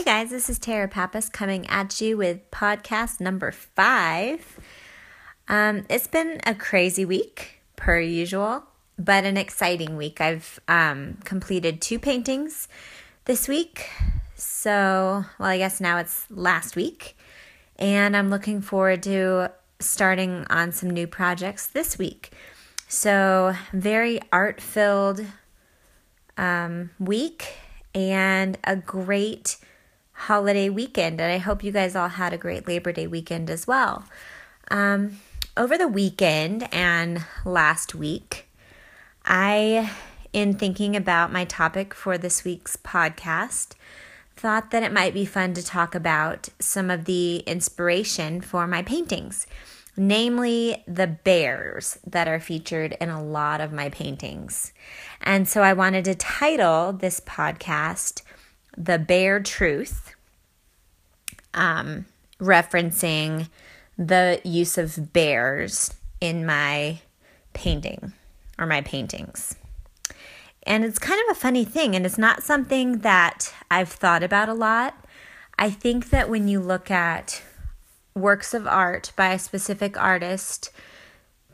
Hey guys, this is Tara Pappas coming at you with podcast number five. Um, it's been a crazy week, per usual, but an exciting week. I've um, completed two paintings this week. So, well, I guess now it's last week. And I'm looking forward to starting on some new projects this week. So, very art filled um, week and a great holiday weekend. And I hope you guys all had a great Labor Day weekend as well. Um, over the weekend and last week, I, in thinking about my topic for this week's podcast, thought that it might be fun to talk about some of the inspiration for my paintings, namely the bears that are featured in a lot of my paintings. And so I wanted to title this podcast The Bear Truth, um, referencing the use of bears in my painting or my paintings. And it's kind of a funny thing, and it's not something that I've thought about a lot. I think that when you look at works of art by a specific artist,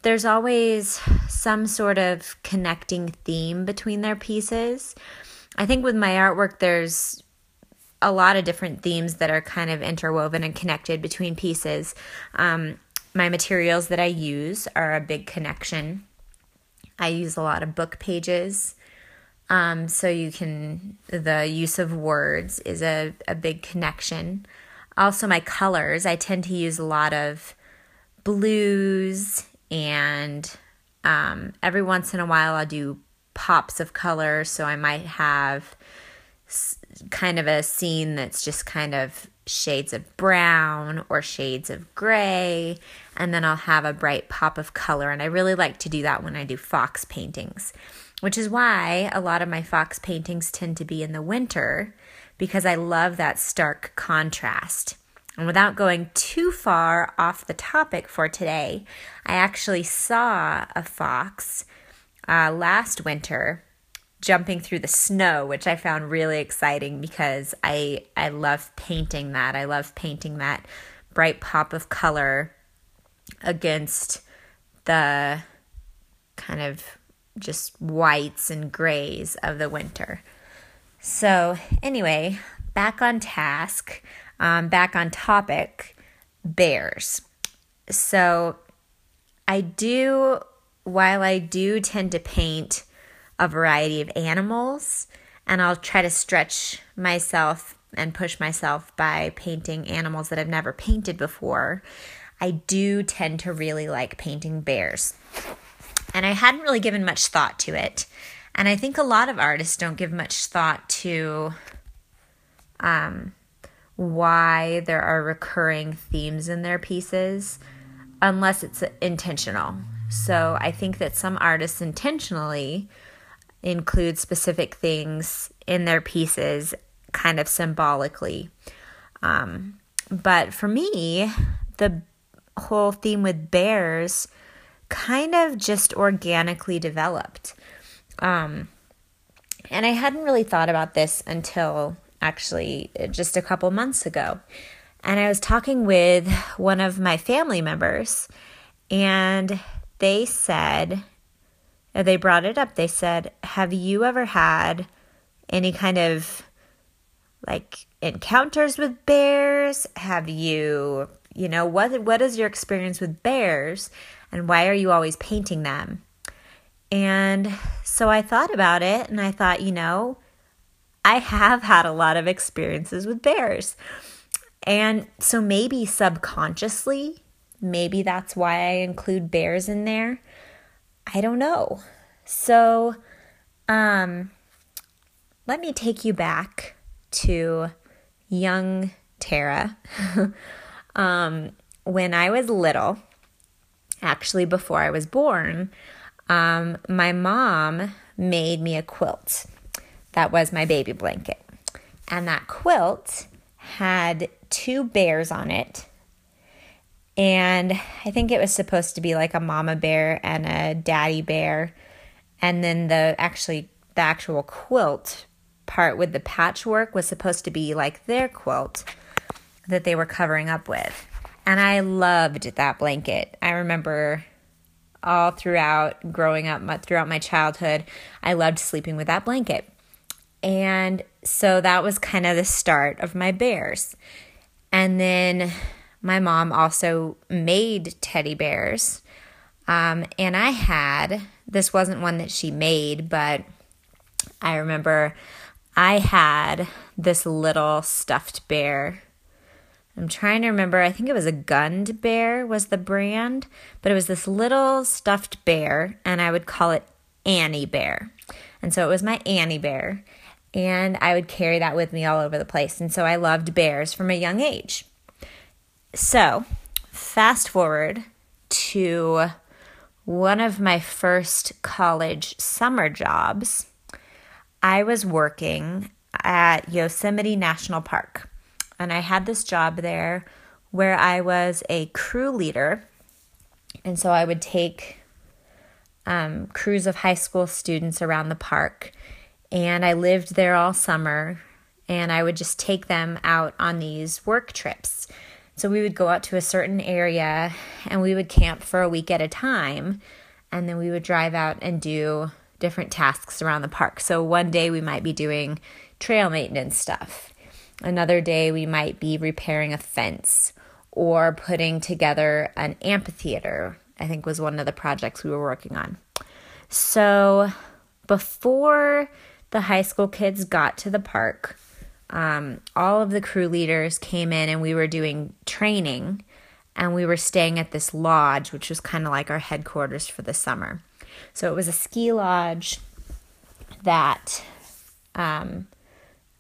there's always some sort of connecting theme between their pieces. I think with my artwork, there's a lot of different themes that are kind of interwoven and connected between pieces. Um, my materials that I use are a big connection. I use a lot of book pages. Um, so you can, the use of words is a, a big connection. Also, my colors, I tend to use a lot of blues and um, every once in a while I'll do pops of color. So I might have kind of a scene that's just kind of shades of brown or shades of gray, and then I'll have a bright pop of color. And I really like to do that when I do fox paintings, which is why a lot of my fox paintings tend to be in the winter because I love that stark contrast. And without going too far off the topic for today, I actually saw a fox uh, last winter jumping through the snow, which I found really exciting because I I love painting that. I love painting that bright pop of color against the kind of just whites and grays of the winter. So, anyway, back on task, um, back on topic bears. So, I do, while I do tend to paint a variety of animals, and I'll try to stretch myself and push myself by painting animals that I've never painted before. I do tend to really like painting bears. And I hadn't really given much thought to it. And I think a lot of artists don't give much thought to um, why there are recurring themes in their pieces unless it's intentional. So I think that some artists intentionally include specific things in their pieces, kind of symbolically. Um, but for me, the whole theme with bears kind of just organically developed. Um, and I hadn't really thought about this until actually just a couple months ago. And I was talking with one of my family members, and they said, uh, they brought it up. They said, Have you ever had any kind of like encounters with bears? Have you, you know, what what is your experience with bears and why are you always painting them? And so I thought about it and I thought, you know, I have had a lot of experiences with bears. And so maybe subconsciously, maybe that's why I include bears in there. I don't know. So, um, let me take you back to young Tara. um, when I was little, actually before I was born, um, my mom made me a quilt. That was my baby blanket. And that quilt had two bears on it and I think it was supposed to be like a mama bear and a daddy bear. And then the actually the actual quilt part with the patchwork was supposed to be like their quilt that they were covering up with. And I loved that blanket. I remember all throughout growing up, throughout my childhood, I loved sleeping with that blanket. And so that was kind of the start of my bears. And then my mom also made teddy bears. Um, and I had, this wasn't one that she made, but I remember I had this little stuffed bear. I'm trying to remember, I think it was a Gund Bear was the brand, but it was this little stuffed bear, and I would call it Annie Bear. And so it was my Annie Bear, and I would carry that with me all over the place. And so I loved bears from a young age. So, fast forward to one of my first college summer jobs. I was working at Yosemite National Park, and I had this job there where I was a crew leader. And so I would take um, crews of high school students around the park, and I lived there all summer, and I would just take them out on these work trips. So we would go out to a certain area and we would camp for a week at a time. And then we would drive out and do different tasks around the park. So one day we might be doing trail maintenance stuff. Another day we might be repairing a fence or putting together an amphitheater, I think was one of the projects we were working on. So before the high school kids got to the park, um, all of the crew leaders came in and we were doing training and we were staying at this lodge, which was kind of like our headquarters for the summer. So it was a ski lodge that um,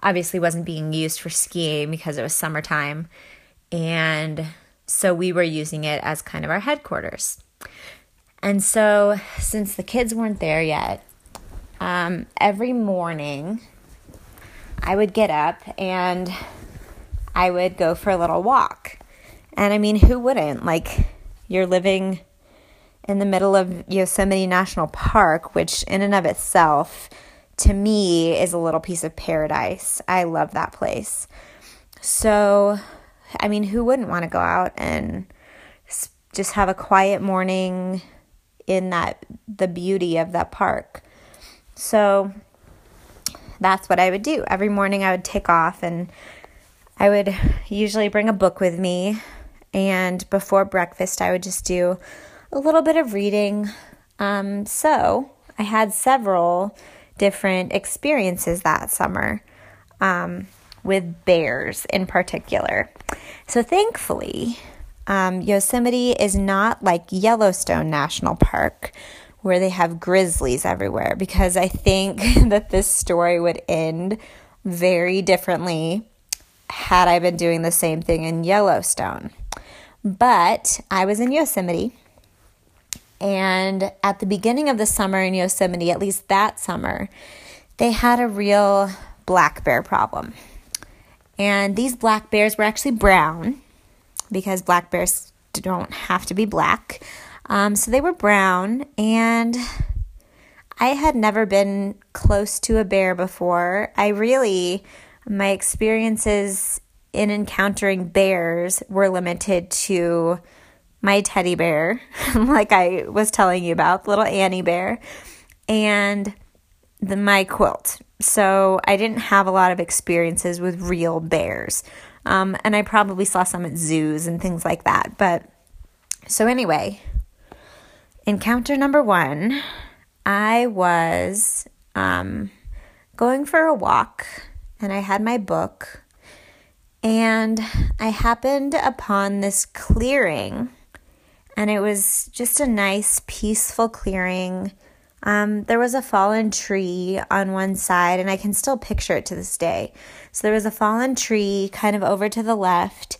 obviously wasn't being used for skiing because it was summertime. And so we were using it as kind of our headquarters. And so, since the kids weren't there yet, um, every morning I would get up and I would go for a little walk. And I mean, who wouldn't? Like, you're living in the middle of Yosemite National Park, which, in and of itself, to me, is a little piece of paradise. I love that place. So, I mean, who wouldn't want to go out and just have a quiet morning in that the beauty of that park? So, that's what I would do. Every morning I would take off and I would usually bring a book with me. And before breakfast, I would just do a little bit of reading. Um, so I had several different experiences that summer um, with bears in particular. So thankfully, um, Yosemite is not like Yellowstone National Park, where they have grizzlies everywhere because I think that this story would end very differently had I been doing the same thing in Yellowstone. But I was in Yosemite, and at the beginning of the summer in Yosemite, at least that summer, they had a real black bear problem. And these black bears were actually brown because black bears don't have to be black. Um, so they were brown, and I had never been close to a bear before. I really, my experiences in encountering bears were limited to my teddy bear, like I was telling you about, little Annie bear, and the, my quilt. So I didn't have a lot of experiences with real bears. Um, and I probably saw some at zoos and things like that. But so, anyway, encounter number one, I was um, going for a walk and I had my book, and I happened upon this clearing, and it was just a nice, peaceful clearing. Um, there was a fallen tree on one side, and I can still picture it to this day. So there was a fallen tree kind of over to the left,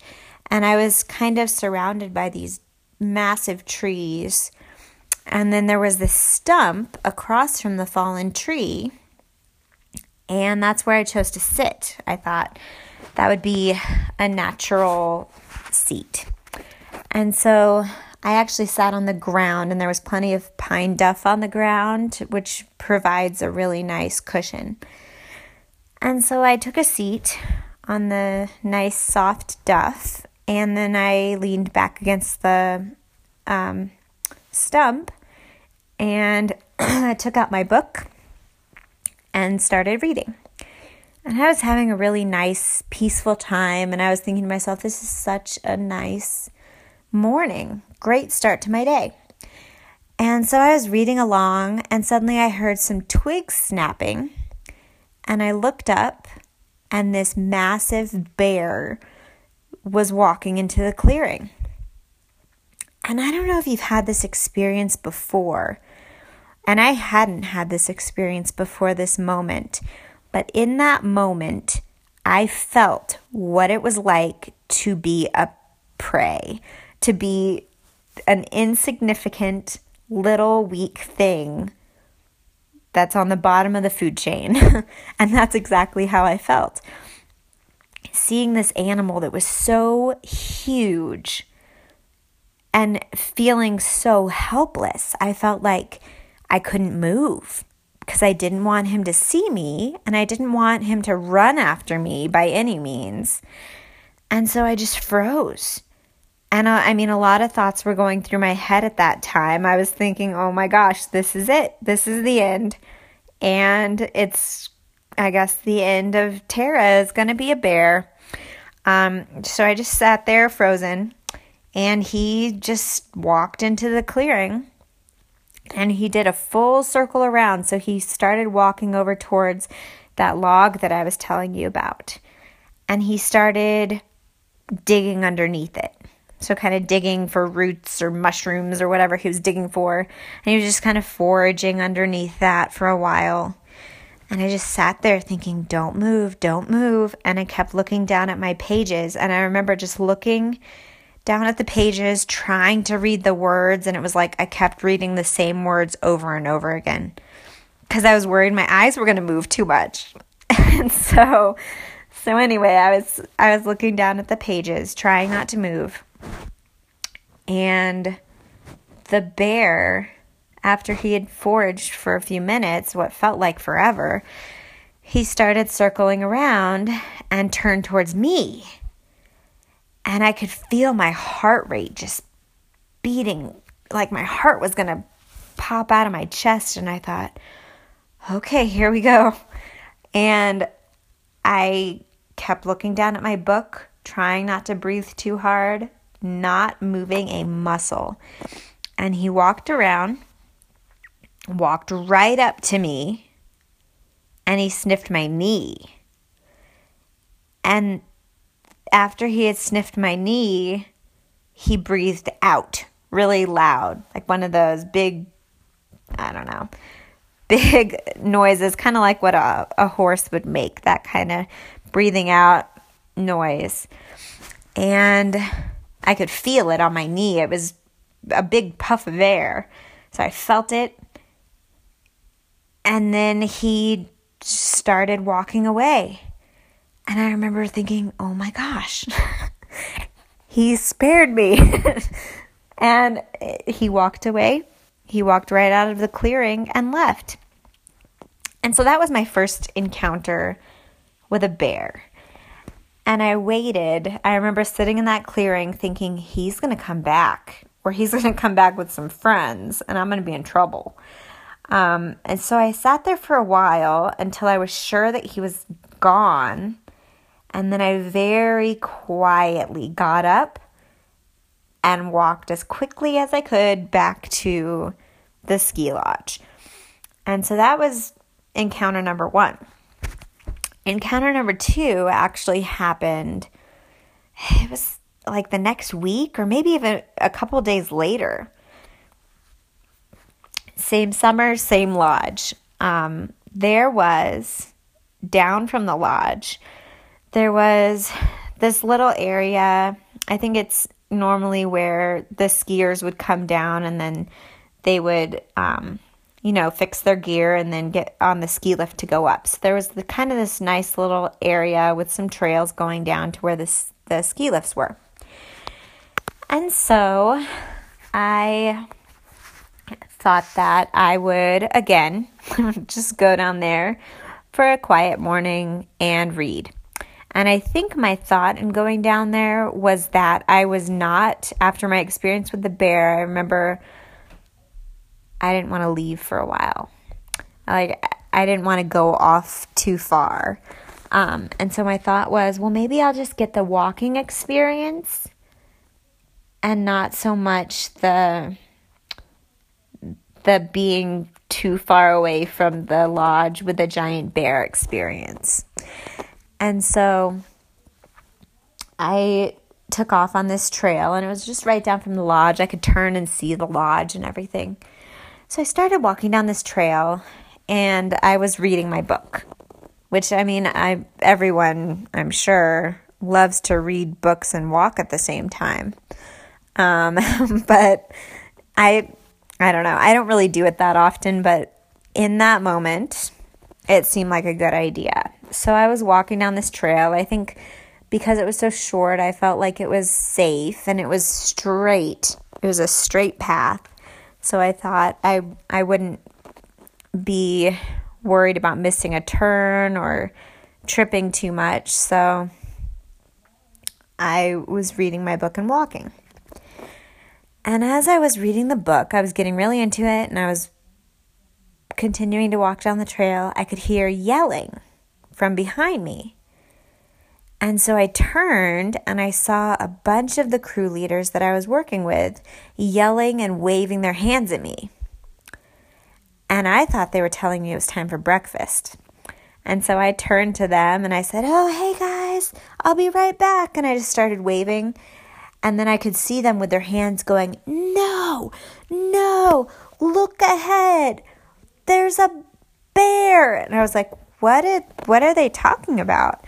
and I was kind of surrounded by these massive trees. And then there was this stump across from the fallen tree. And that's where I chose to sit. I thought that would be a natural seat. And so I actually sat on the ground, and there was plenty of pine duff on the ground, which provides a really nice cushion. And so I took a seat on the nice soft duff and then I leaned back against the um, stump and I took out my book and started reading. And I was having a really nice, peaceful time. And I was thinking to myself, this is such a nice morning. Great start to my day. And so I was reading along, and suddenly I heard some twigs snapping. And I looked up, and this massive bear was walking into the clearing. And I don't know if you've had this experience before. And I hadn't had this experience before this moment but in that moment, I felt what it was like to be a prey, to be an insignificant, little, weak thing that's on the bottom of the food chain. and that's exactly how I felt. Seeing this animal that was so huge and feeling so helpless, I felt like I couldn't move because I didn't want him to see me and I didn't want him to run after me by any means. And so I just froze. And uh, I mean, a lot of thoughts were going through my head at that time. I was thinking, oh my gosh, this is it. This is the end. And it's, I guess, the end of Tara is going to be a bear. Um, so I just sat there frozen. And he just walked into the clearing and he did a full circle around. So he started walking over towards that log that I was telling you about. And he started digging underneath it. So, kind of digging for roots or mushrooms or whatever he was digging for. And he was just kind of foraging underneath that for a while. And I just sat there thinking, don't move, don't move. And I kept looking down at my pages. And I remember just looking down at the pages trying to read the words, and it was like I kept reading the same words over and over again. Because I was worried my eyes were going to move too much. and so, so anyway, I was I was looking down at the pages, trying not to move, and the bear, after he had foraged for a few minutes, what felt like forever, he started circling around and turned towards me and I could feel my heart rate just beating like my heart was going to pop out of my chest. And I thought, okay, here we go. And I kept looking down at my book, trying not to breathe too hard, not moving a muscle. And he walked around, walked right up to me, and he sniffed my knee. And after he had sniffed my knee, he breathed out really loud, like one of those big, I don't know, big noises, kind of like what a, a horse would make, that kind of breathing out noise. And I could feel it on my knee. It was a big puff of air. So I felt it. And then he started walking away. And I remember thinking, oh my gosh, he spared me. and he walked away. He walked right out of the clearing and left. And so that was my first encounter with a bear. And I waited. I remember sitting in that clearing thinking, he's going to come back, or he's going to come back with some friends, and I'm going to be in trouble. Um, and so I sat there for a while until I was sure that he was gone. And then I very quietly got up and walked as quickly as I could back to the ski lodge. And so that was encounter number one. Encounter number two actually happened, it was like the next week or maybe even a couple days later. Same summer, same lodge. Um, there was down from the lodge there was this little area. I think it's normally where the skiers would come down and then they would, um, you know, fix their gear and then get on the ski lift to go up. So there was the kind of this nice little area with some trails going down to where the, the ski lifts were. And so I thought that I would, again, just go down there for a quiet morning and read. And I think my thought in going down there was that I was not, after my experience with the bear, I remember I didn't want to leave for a while. Like, I didn't want to go off too far. Um, and so my thought was, well, maybe I'll just get the walking experience and not so much the the being too far away from the lodge with a giant bear experience. And so I took off on this trail and it was just right down from the lodge. I could turn and see the lodge and everything. So I started walking down this trail and I was reading my book, which I mean, I everyone, I'm sure, loves to read books and walk at the same time. Um, but I I don't know. I don't really do it that often, but in that moment, it seemed like a good idea. So I was walking down this trail. I think because it was so short, I felt like it was safe and it was straight. It was a straight path. So I thought I I wouldn't be worried about missing a turn or tripping too much. So I was reading my book and walking. And as I was reading the book, I was getting really into it and I was continuing to walk down the trail. I could hear yelling from behind me. And so I turned and I saw a bunch of the crew leaders that I was working with yelling and waving their hands at me. And I thought they were telling me it was time for breakfast. And so I turned to them and I said, Oh, hey guys, I'll be right back. And I just started waving. And then I could see them with their hands going, No, no, look ahead. There's a bear. And I was like, What, did, what are they talking about?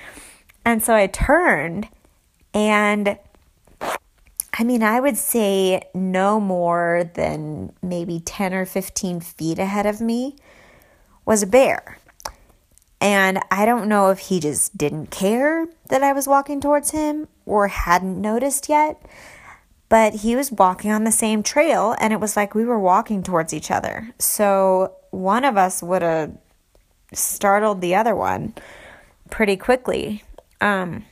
And so I turned and I mean, I would say no more than maybe 10 or 15 feet ahead of me was a bear. And I don't know if he just didn't care that I was walking towards him or hadn't noticed yet, but he was walking on the same trail and it was like we were walking towards each other. So one of us would have startled the other one pretty quickly. Um,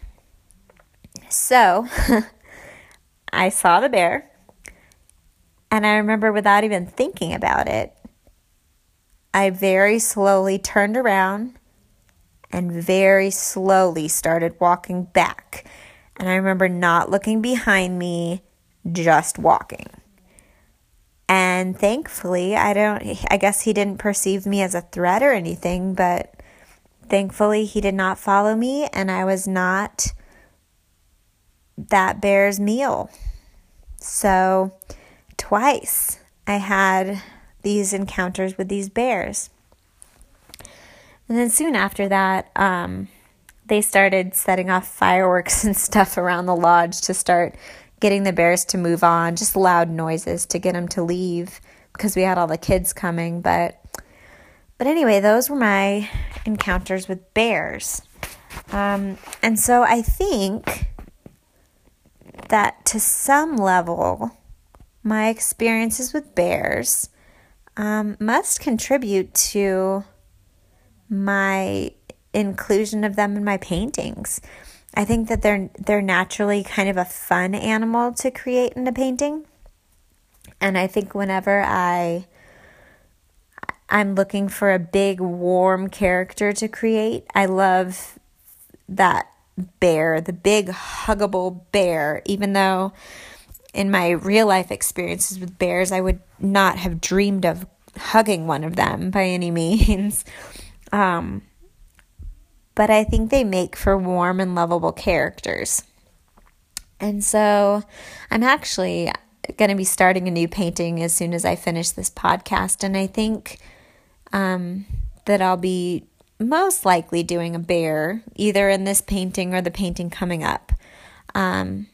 so I saw the bear and I remember without even thinking about it, I very slowly turned around and very slowly started walking back. And I remember not looking behind me, just walking. And thankfully, I don't, I guess he didn't perceive me as a threat or anything, but thankfully, he did not follow me, and I was not that bear's meal. So, twice I had these encounters with these bears. And then soon after that, um, they started setting off fireworks and stuff around the lodge to start getting the bears to move on, just loud noises to get them to leave because we had all the kids coming. But but anyway, those were my encounters with bears. Um, and so I think that to some level, my experiences with bears um, must contribute to my inclusion of them in my paintings. I think that they're they're naturally kind of a fun animal to create in a painting. And I think whenever I I'm looking for a big warm character to create, I love that bear, the big huggable bear, even though in my real life experiences with bears, I would not have dreamed of hugging one of them by any means. Um, but I think they make for warm and lovable characters. And so I'm actually going to be starting a new painting as soon as I finish this podcast. And I think um, that I'll be most likely doing a bear, either in this painting or the painting coming up. Um,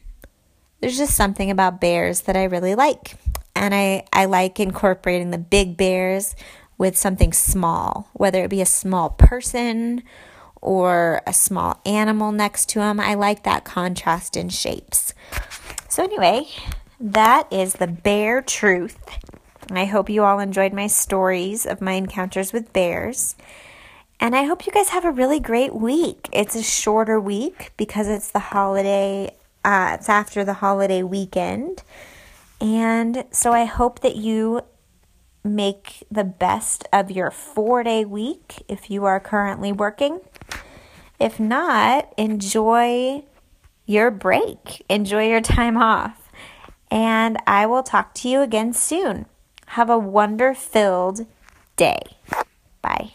there's just something about bears that I really like. And I, I like incorporating the big bears with something small, whether it be a small person or a small animal next to them. I like that contrast in shapes. So, anyway, that is the bear truth. I hope you all enjoyed my stories of my encounters with bears. And I hope you guys have a really great week. It's a shorter week because it's the holiday, uh, it's after the holiday weekend. And so I hope that you make the best of your four day week if you are currently working. If not, enjoy your break, enjoy your time off. And I will talk to you again soon. Have a wonder filled day. Bye.